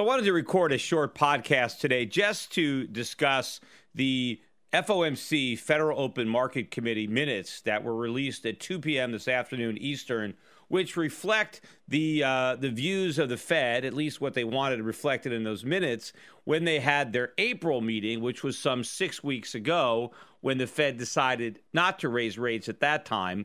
Well, I wanted to record a short podcast today just to discuss the FOMC Federal Open Market Committee minutes that were released at 2 p.m. this afternoon Eastern, which reflect the uh, the views of the Fed, at least what they wanted reflected in those minutes when they had their April meeting, which was some six weeks ago, when the Fed decided not to raise rates at that time.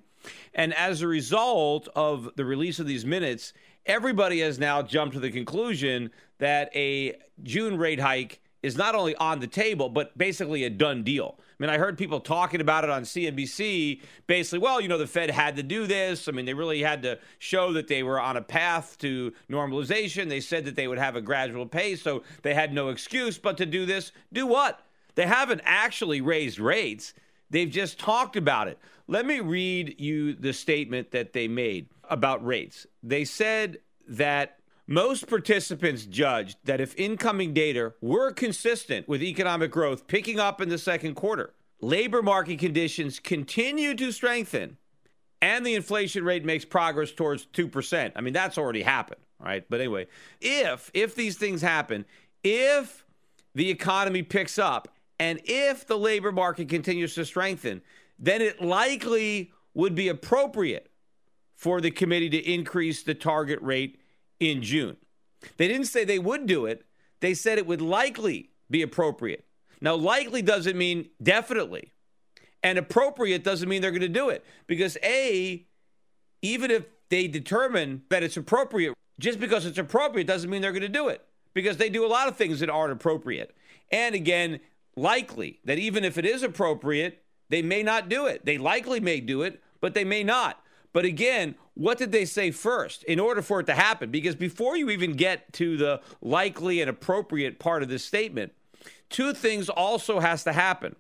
And as a result of the release of these minutes, everybody has now jumped to the conclusion that a June rate hike is not only on the table, but basically a done deal. I mean, I heard people talking about it on CNBC. Basically, well, you know, the Fed had to do this. I mean, they really had to show that they were on a path to normalization. They said that they would have a gradual pace, so they had no excuse but to do this. Do what? They haven't actually raised rates. They've just talked about it. Let me read you the statement that they made about rates. They said that most participants judged that if incoming data were consistent with economic growth picking up in the second quarter, labor market conditions continue to strengthen, and the inflation rate makes progress towards 2%. I mean, that's already happened, right? But anyway, if if these things happen, if the economy picks up and if the labor market continues to strengthen, then it likely would be appropriate for the committee to increase the target rate in June. They didn't say they would do it, they said it would likely be appropriate. Now, likely doesn't mean definitely, and appropriate doesn't mean they're going to do it because, A, even if they determine that it's appropriate, just because it's appropriate doesn't mean they're going to do it because they do a lot of things that aren't appropriate. And again, likely that even if it is appropriate, they may not do it. They likely may do it, but they may not. But again, what did they say first in order for it to happen? Because before you even get to the likely and appropriate part of this statement, two things also has to happen.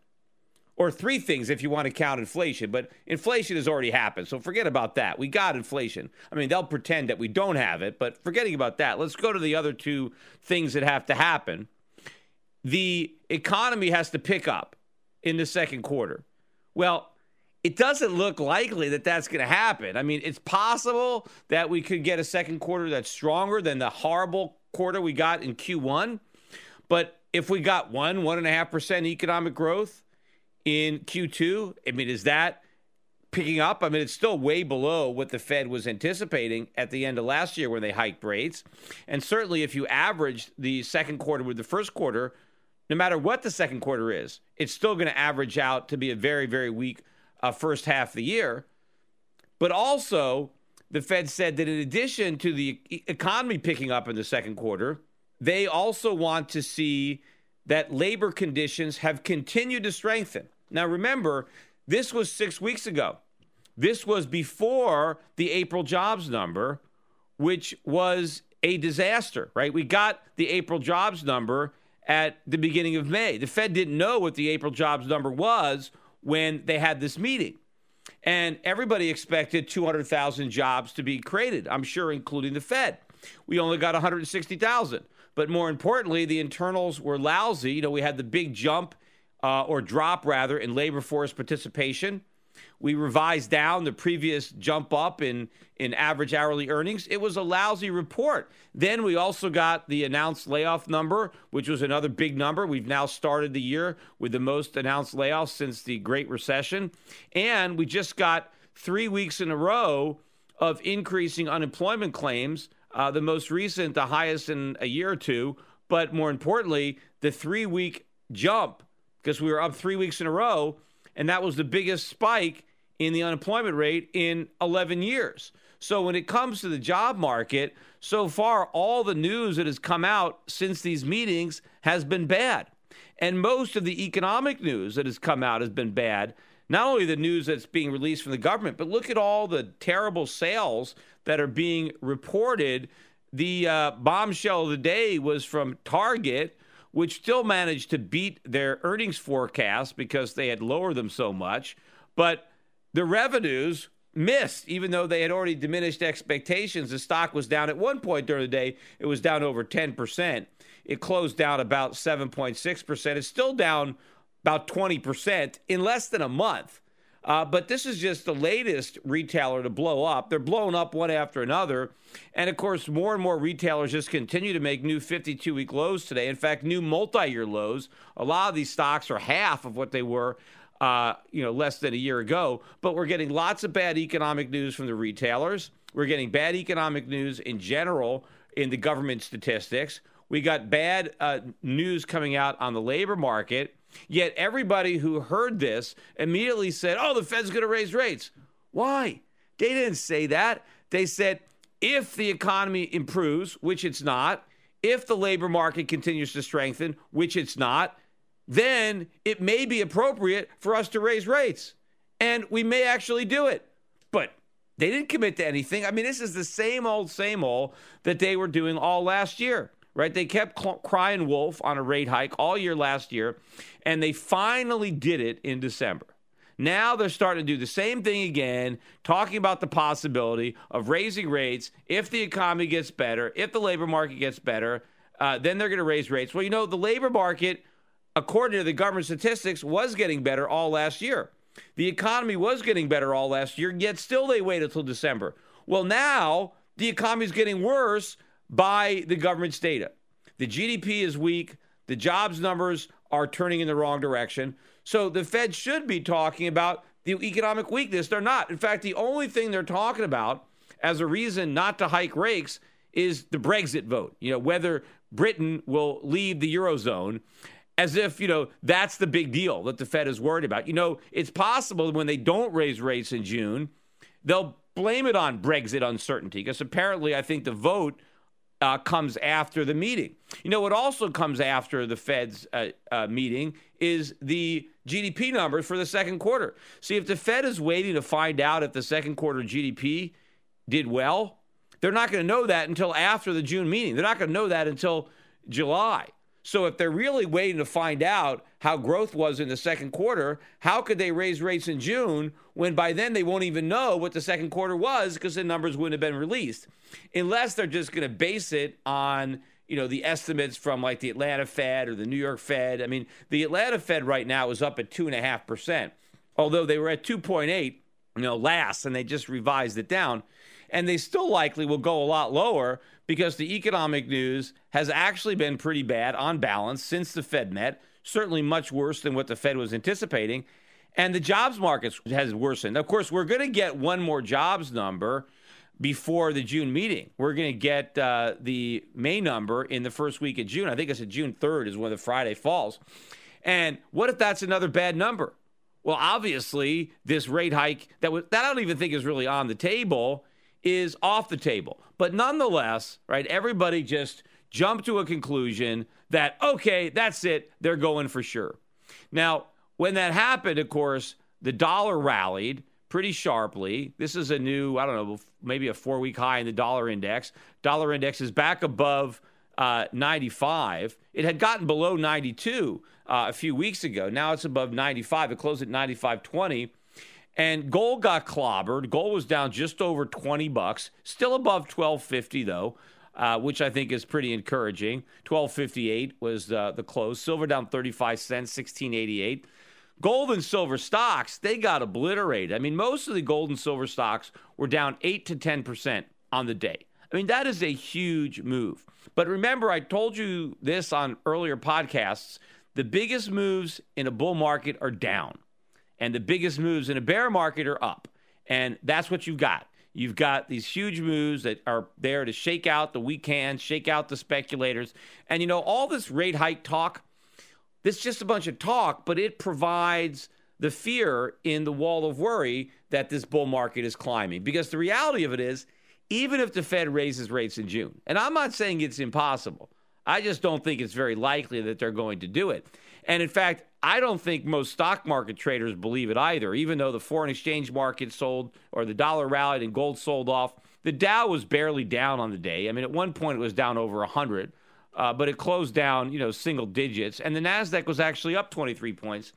Or three things if you want to count inflation, but inflation has already happened. So forget about that. We got inflation. I mean, they'll pretend that we don't have it, but forgetting about that, let's go to the other two things that have to happen. The economy has to pick up in the second quarter. Well, it doesn't look likely that that's going to happen. I mean, it's possible that we could get a second quarter that's stronger than the horrible quarter we got in Q1. But if we got one, one and a half percent economic growth in Q2, I mean, is that picking up? I mean, it's still way below what the Fed was anticipating at the end of last year when they hiked rates. And certainly, if you average the second quarter with the first quarter, no matter what the second quarter is, it's still going to average out to be a very, very weak uh, first half of the year. But also, the Fed said that in addition to the economy picking up in the second quarter, they also want to see that labor conditions have continued to strengthen. Now, remember, this was six weeks ago. This was before the April jobs number, which was a disaster, right? We got the April jobs number at the beginning of May. The Fed didn't know what the April jobs number was when they had this meeting. And everybody expected 200,000 jobs to be created, I'm sure, including the Fed. We only got 160,000. But more importantly, the internals were lousy. You know, we had the big jump uh, or drop, rather, in labor force participation. We revised down the previous jump up in, in average hourly earnings. It was a lousy report. Then we also got the announced layoff number, which was another big number. We've now started the year with the most announced layoffs since the Great Recession. And we just got three weeks in a row of increasing unemployment claims, uh, the most recent, the highest in a year or two. But more importantly, the three week jump, because we were up three weeks in a row and that was the biggest spike in the unemployment rate in 11 years. So when it comes to the job market, so far all the news that has come out since these meetings has been bad. And most of the economic news that has come out has been bad. Not only the news that's being released from the government, but look at all the terrible sales that are being reported. The uh, bombshell of the day was from Target, which still managed to beat their earnings forecast because they had lowered them so much. But the revenues missed, even though they had already diminished expectations. The stock was down at one point during the day, it was down over 10%. It closed down about 7.6%. It's still down about 20% in less than a month. Uh, but this is just the latest retailer to blow up. They're blowing up one after another. And of course, more and more retailers just continue to make new 52 week lows today. In fact, new multi year lows. A lot of these stocks are half of what they were. Uh, you know, less than a year ago, but we're getting lots of bad economic news from the retailers. We're getting bad economic news in general in the government statistics. We got bad uh, news coming out on the labor market. Yet everybody who heard this immediately said, oh, the Fed's going to raise rates. Why? They didn't say that. They said, if the economy improves, which it's not, if the labor market continues to strengthen, which it's not, then it may be appropriate for us to raise rates. And we may actually do it. But they didn't commit to anything. I mean, this is the same old, same old that they were doing all last year right? They kept cl- crying wolf on a rate hike all year last year, and they finally did it in December. Now they're starting to do the same thing again, talking about the possibility of raising rates if the economy gets better, if the labor market gets better, uh, then they're going to raise rates. Well, you know, the labor market, according to the government statistics, was getting better all last year. The economy was getting better all last year, yet still they waited until December. Well, now the economy is getting worse by the government's data. The GDP is weak. The jobs numbers are turning in the wrong direction. So the Fed should be talking about the economic weakness. They're not. In fact, the only thing they're talking about as a reason not to hike rates is the Brexit vote. You know, whether Britain will leave the Eurozone as if, you know, that's the big deal that the Fed is worried about. You know, it's possible when they don't raise rates in June, they'll blame it on Brexit uncertainty because apparently I think the vote uh, comes after the meeting. You know what also comes after the Fed's uh, uh, meeting is the GDP numbers for the second quarter. See, if the Fed is waiting to find out if the second quarter GDP did well, they're not going to know that until after the June meeting. They're not going to know that until July. So if they're really waiting to find out how growth was in the second quarter, how could they raise rates in June when by then they won't even know what the second quarter was because the numbers wouldn't have been released? Unless they're just going to base it on you know the estimates from like the Atlanta Fed or the New York Fed. I mean, the Atlanta Fed right now is up at two and a half percent, although they were at two point eight, you know, last, and they just revised it down and they still likely will go a lot lower because the economic news has actually been pretty bad on balance since the Fed met, certainly much worse than what the Fed was anticipating. And the jobs market has worsened. Of course, we're going to get one more jobs number, before the June meeting. We're going to get uh, the May number in the first week of June. I think it's a June 3rd is when the Friday falls. And what if that's another bad number? Well, obviously, this rate hike that was, that I don't even think is really on the table is off the table. But nonetheless, right, everybody just jumped to a conclusion that, okay, that's it. They're going for sure. Now, when that happened, of course, the dollar rallied pretty sharply. This is a new, I don't know, maybe a four week high in the dollar index. Dollar index is back above uh, 95. It had gotten below 92 uh, a few weeks ago. Now it's above 95. It closed at 95.20. And gold got clobbered. Gold was down just over 20 bucks, still above 1250 though, uh, which I think is pretty encouraging. 1258 was uh, the close. Silver down 35 cents, 1688. Gold and silver stocks, they got obliterated. I mean, most of the gold and silver stocks were down 8 to 10% on the day. I mean, that is a huge move. But remember, I told you this on earlier podcasts the biggest moves in a bull market are down, and the biggest moves in a bear market are up. And that's what you've got. You've got these huge moves that are there to shake out the weak hands, shake out the speculators. And you know, all this rate hike talk, this is just a bunch of talk, but it provides the fear in the wall of worry that this bull market is climbing. Because the reality of it is, even if the Fed raises rates in June, and I'm not saying it's impossible, I just don't think it's very likely that they're going to do it. And in fact, I don't think most stock market traders believe it either, even though the foreign exchange market sold or the dollar rallied and gold sold off. The Dow was barely down on the day. I mean, at one point it was down over 100, uh, but it closed down, you know, single digits. And the NASDAQ was actually up 23 points.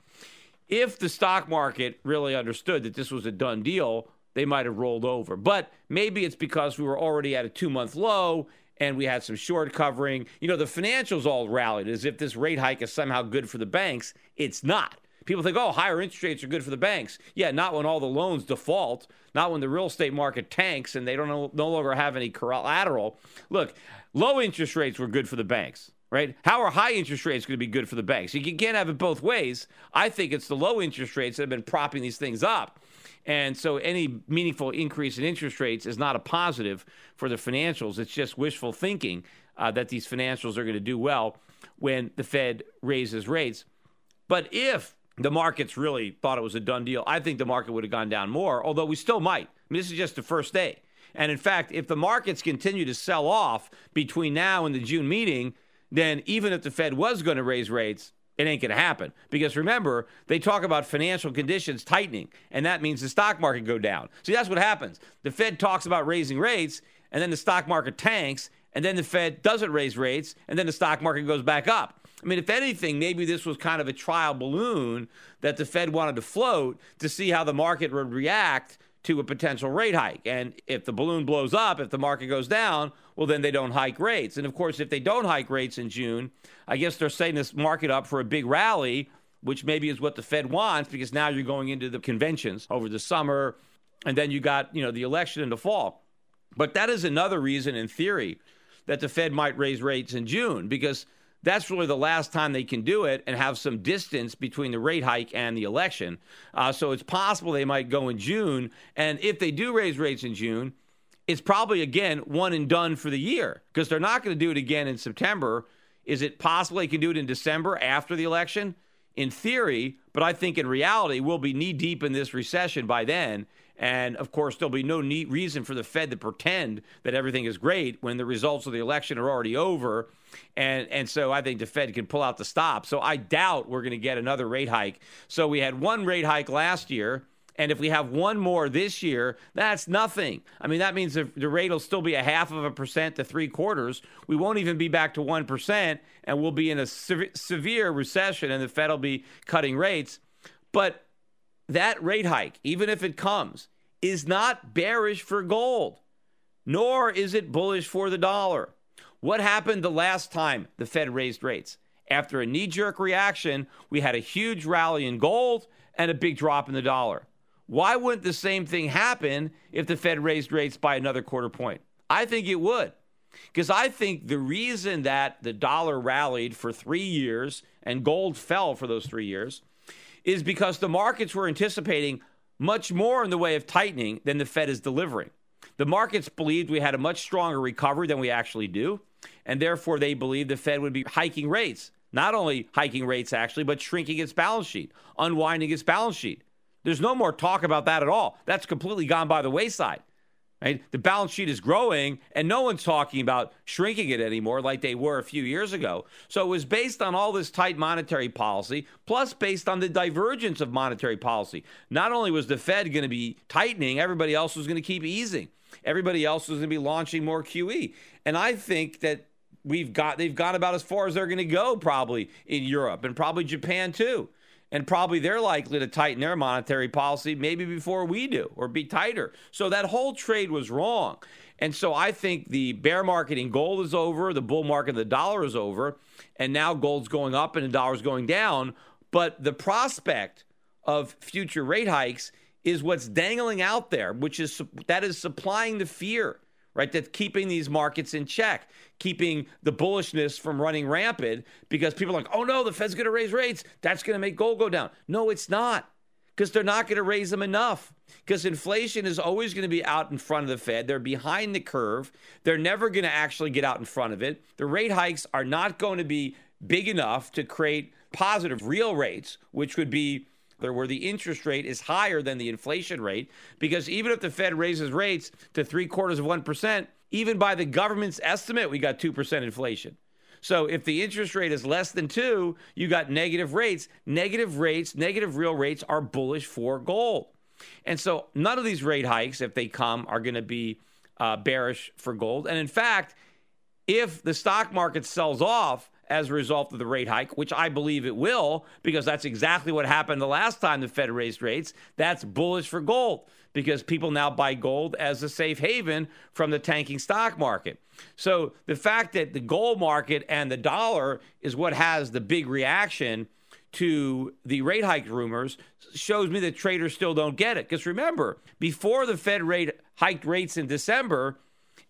If the stock market really understood that this was a done deal, they might have rolled over. But maybe it's because we were already at a two month low and we had some short covering. You know, the financials all rallied as if this rate hike is somehow good for the banks. It's not. People think, oh, higher interest rates are good for the banks. Yeah, not when all the loans default, not when the real estate market tanks and they don't no, no longer have any collateral. Look, low interest rates were good for the banks right? How are high interest rates going to be good for the banks? You can't have it both ways. I think it's the low interest rates that have been propping these things up. And so any meaningful increase in interest rates is not a positive for the financials. It's just wishful thinking uh, that these financials are going to do well when the Fed raises rates. But if the markets really thought it was a done deal, I think the market would have gone down more, although we still might. I mean, this is just the first day. And in fact, if the markets continue to sell off between now and the June meeting, then even if the Fed was going to raise rates, it ain't going to happen. Because remember, they talk about financial conditions tightening, and that means the stock market go down. See, that's what happens. The Fed talks about raising rates, and then the stock market tanks, and then the Fed doesn't raise rates, and then the stock market goes back up. I mean, if anything, maybe this was kind of a trial balloon that the Fed wanted to float to see how the market would react to a potential rate hike. And if the balloon blows up, if the market goes down, well, then they don't hike rates. And of course, if they don't hike rates in June, I guess they're setting this market up for a big rally, which maybe is what the Fed wants because now you're going into the conventions over the summer, and then you got you know the election in the fall. But that is another reason, in theory, that the Fed might raise rates in June because that's really the last time they can do it and have some distance between the rate hike and the election. Uh, so it's possible they might go in June. And if they do raise rates in June, it's probably again one and done for the year because they're not going to do it again in September. Is it possible they can do it in December after the election? In theory, but I think in reality, we'll be knee deep in this recession by then. And of course, there'll be no neat reason for the Fed to pretend that everything is great when the results of the election are already over. And and so I think the Fed can pull out the stop. So I doubt we're going to get another rate hike. So we had one rate hike last year. And if we have one more this year, that's nothing. I mean, that means the, the rate will still be a half of a percent to three quarters. We won't even be back to 1%, and we'll be in a se- severe recession, and the Fed will be cutting rates. But that rate hike, even if it comes, is not bearish for gold, nor is it bullish for the dollar. What happened the last time the Fed raised rates? After a knee jerk reaction, we had a huge rally in gold and a big drop in the dollar. Why wouldn't the same thing happen if the Fed raised rates by another quarter point? I think it would. Because I think the reason that the dollar rallied for three years and gold fell for those three years is because the markets were anticipating much more in the way of tightening than the Fed is delivering. The markets believed we had a much stronger recovery than we actually do, and therefore they believed the Fed would be hiking rates. Not only hiking rates, actually, but shrinking its balance sheet, unwinding its balance sheet. There's no more talk about that at all. That's completely gone by the wayside. Right? The balance sheet is growing, and no one's talking about shrinking it anymore like they were a few years ago. So it was based on all this tight monetary policy, plus based on the divergence of monetary policy. Not only was the Fed going to be tightening, everybody else was going to keep easing. Everybody else was going to be launching more QE. And I think that we've got they've gone about as far as they're going to go probably in Europe and probably Japan too and probably they're likely to tighten their monetary policy maybe before we do or be tighter. So that whole trade was wrong. And so I think the bear market in gold is over, the bull market of the dollar is over, and now gold's going up and the dollar's going down. But the prospect of future rate hikes is what's dangling out there, which is that is supplying the fear right? That's keeping these markets in check, keeping the bullishness from running rampant because people are like, oh no, the Fed's going to raise rates. That's going to make gold go down. No, it's not because they're not going to raise them enough. Because inflation is always going to be out in front of the Fed. They're behind the curve. They're never going to actually get out in front of it. The rate hikes are not going to be big enough to create positive real rates, which would be where the interest rate is higher than the inflation rate. Because even if the Fed raises rates to three quarters of 1%, even by the government's estimate, we got 2% inflation. So if the interest rate is less than two, you got negative rates. Negative rates, negative real rates are bullish for gold. And so none of these rate hikes, if they come, are going to be uh, bearish for gold. And in fact, if the stock market sells off, as a result of the rate hike, which I believe it will, because that's exactly what happened the last time the Fed raised rates. That's bullish for gold because people now buy gold as a safe haven from the tanking stock market. So the fact that the gold market and the dollar is what has the big reaction to the rate hike rumors shows me that traders still don't get it. Because remember, before the Fed rate hiked rates in December,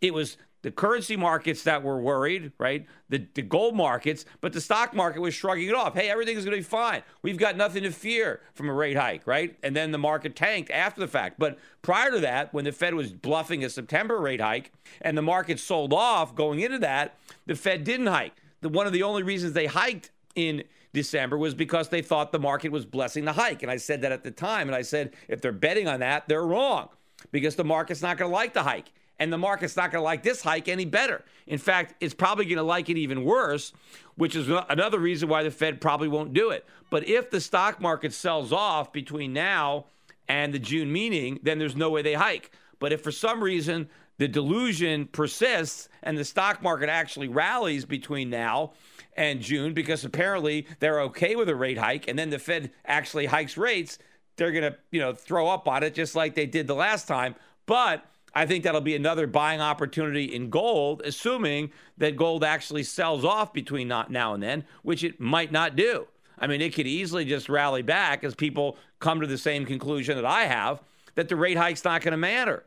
it was the currency markets that were worried, right? The, the gold markets, but the stock market was shrugging it off. Hey, everything's going to be fine. We've got nothing to fear from a rate hike, right? And then the market tanked after the fact. But prior to that, when the Fed was bluffing a September rate hike and the market sold off going into that, the Fed didn't hike. The, one of the only reasons they hiked in December was because they thought the market was blessing the hike. And I said that at the time. And I said, if they're betting on that, they're wrong because the market's not going to like the hike and the market's not going to like this hike any better. In fact, it's probably going to like it even worse, which is another reason why the Fed probably won't do it. But if the stock market sells off between now and the June meeting, then there's no way they hike. But if for some reason the delusion persists and the stock market actually rallies between now and June because apparently they're okay with a rate hike and then the Fed actually hikes rates, they're going to, you know, throw up on it just like they did the last time. But I think that'll be another buying opportunity in gold, assuming that gold actually sells off between now and then, which it might not do. I mean, it could easily just rally back as people come to the same conclusion that I have that the rate hike's not going to matter.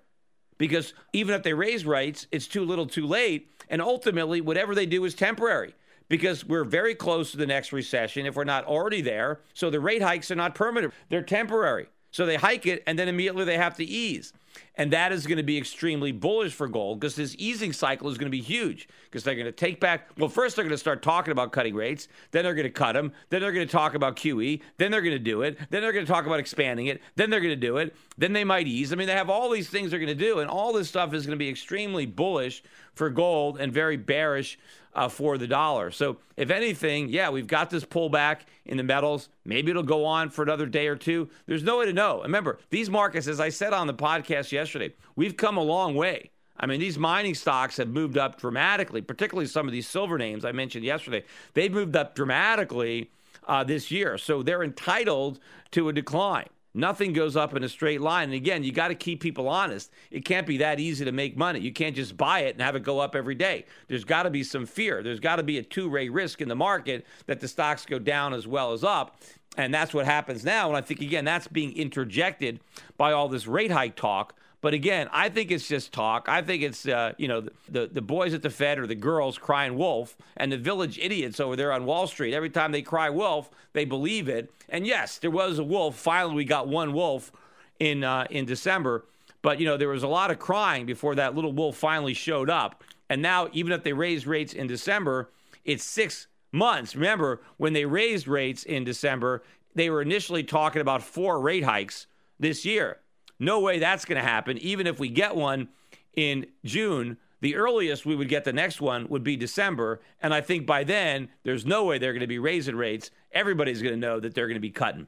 Because even if they raise rates, it's too little too late. And ultimately, whatever they do is temporary because we're very close to the next recession if we're not already there. So the rate hikes are not permanent, they're temporary. So they hike it and then immediately they have to ease. And that is going to be extremely bullish for gold because this easing cycle is going to be huge because they're going to take back. Well, first, they're going to start talking about cutting rates. Then they're going to cut them. Then they're going to talk about QE. Then they're going to do it. Then they're going to talk about expanding it. Then they're going to do it. Then they might ease. I mean, they have all these things they're going to do. And all this stuff is going to be extremely bullish for gold and very bearish uh, for the dollar. So, if anything, yeah, we've got this pullback in the metals. Maybe it'll go on for another day or two. There's no way to know. Remember, these markets, as I said on the podcast yesterday, we've come a long way. I mean, these mining stocks have moved up dramatically, particularly some of these silver names I mentioned yesterday. They've moved up dramatically uh, this year. So they're entitled to a decline. Nothing goes up in a straight line. And again, you got to keep people honest. It can't be that easy to make money. You can't just buy it and have it go up every day. There's got to be some fear. There's got to be a two way risk in the market that the stocks go down as well as up. And that's what happens now. And I think, again, that's being interjected by all this rate hike talk but again, I think it's just talk. I think it's uh, you know the the boys at the Fed or the girls crying wolf, and the village idiots over there on Wall Street. Every time they cry wolf, they believe it. And yes, there was a wolf. Finally, we got one wolf in uh, in December. But, you know, there was a lot of crying before that little wolf finally showed up. And now, even if they raise rates in December, it's six months. Remember, when they raised rates in December, they were initially talking about four rate hikes this year. No way that's going to happen. Even if we get one in June, the earliest we would get the next one would be December. And I think by then, there's no way they're going to be raising rates. Everybody's going to know that they're going to be cutting.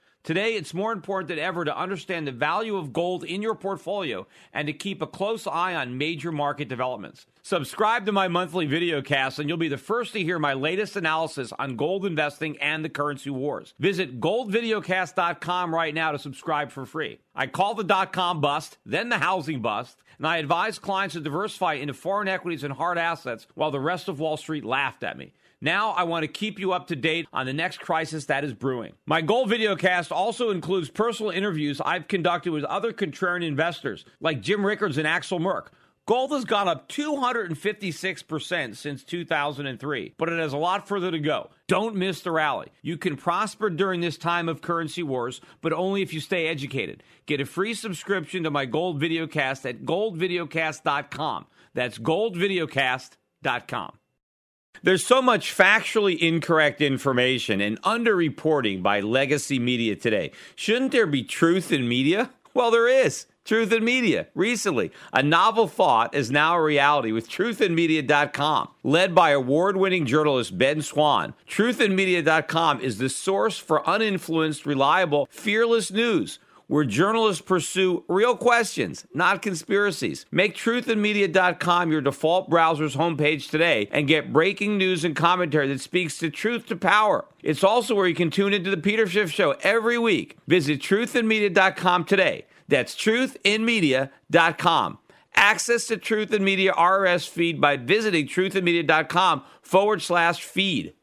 Today, it's more important than ever to understand the value of gold in your portfolio and to keep a close eye on major market developments. Subscribe to my monthly video cast, and you'll be the first to hear my latest analysis on gold investing and the currency wars. Visit goldvideocast.com right now to subscribe for free. I call the dot com bust, then the housing bust, and I advise clients to diversify into foreign equities and hard assets while the rest of Wall Street laughed at me. Now I want to keep you up to date on the next crisis that is brewing. My Gold Videocast also includes personal interviews I've conducted with other contrarian investors like Jim Rickards and Axel Merk. Gold has gone up 256% since 2003, but it has a lot further to go. Don't miss the rally. You can prosper during this time of currency wars, but only if you stay educated. Get a free subscription to my Gold Videocast at goldvideocast.com. That's goldvideocast.com. There's so much factually incorrect information and underreporting by legacy media today. Shouldn't there be truth in media? Well, there is. Truth in Media. Recently, a novel thought is now a reality with truthinmedia.com. Led by award winning journalist Ben Swann, truthinmedia.com is the source for uninfluenced, reliable, fearless news where journalists pursue real questions, not conspiracies. Make truthinmedia.com your default browser's homepage today and get breaking news and commentary that speaks the truth to power. It's also where you can tune into the Peter Schiff Show every week. Visit truthinmedia.com today. That's truthinmedia.com. Access to Truth in Media RSS feed by visiting truthinmedia.com forward slash feed.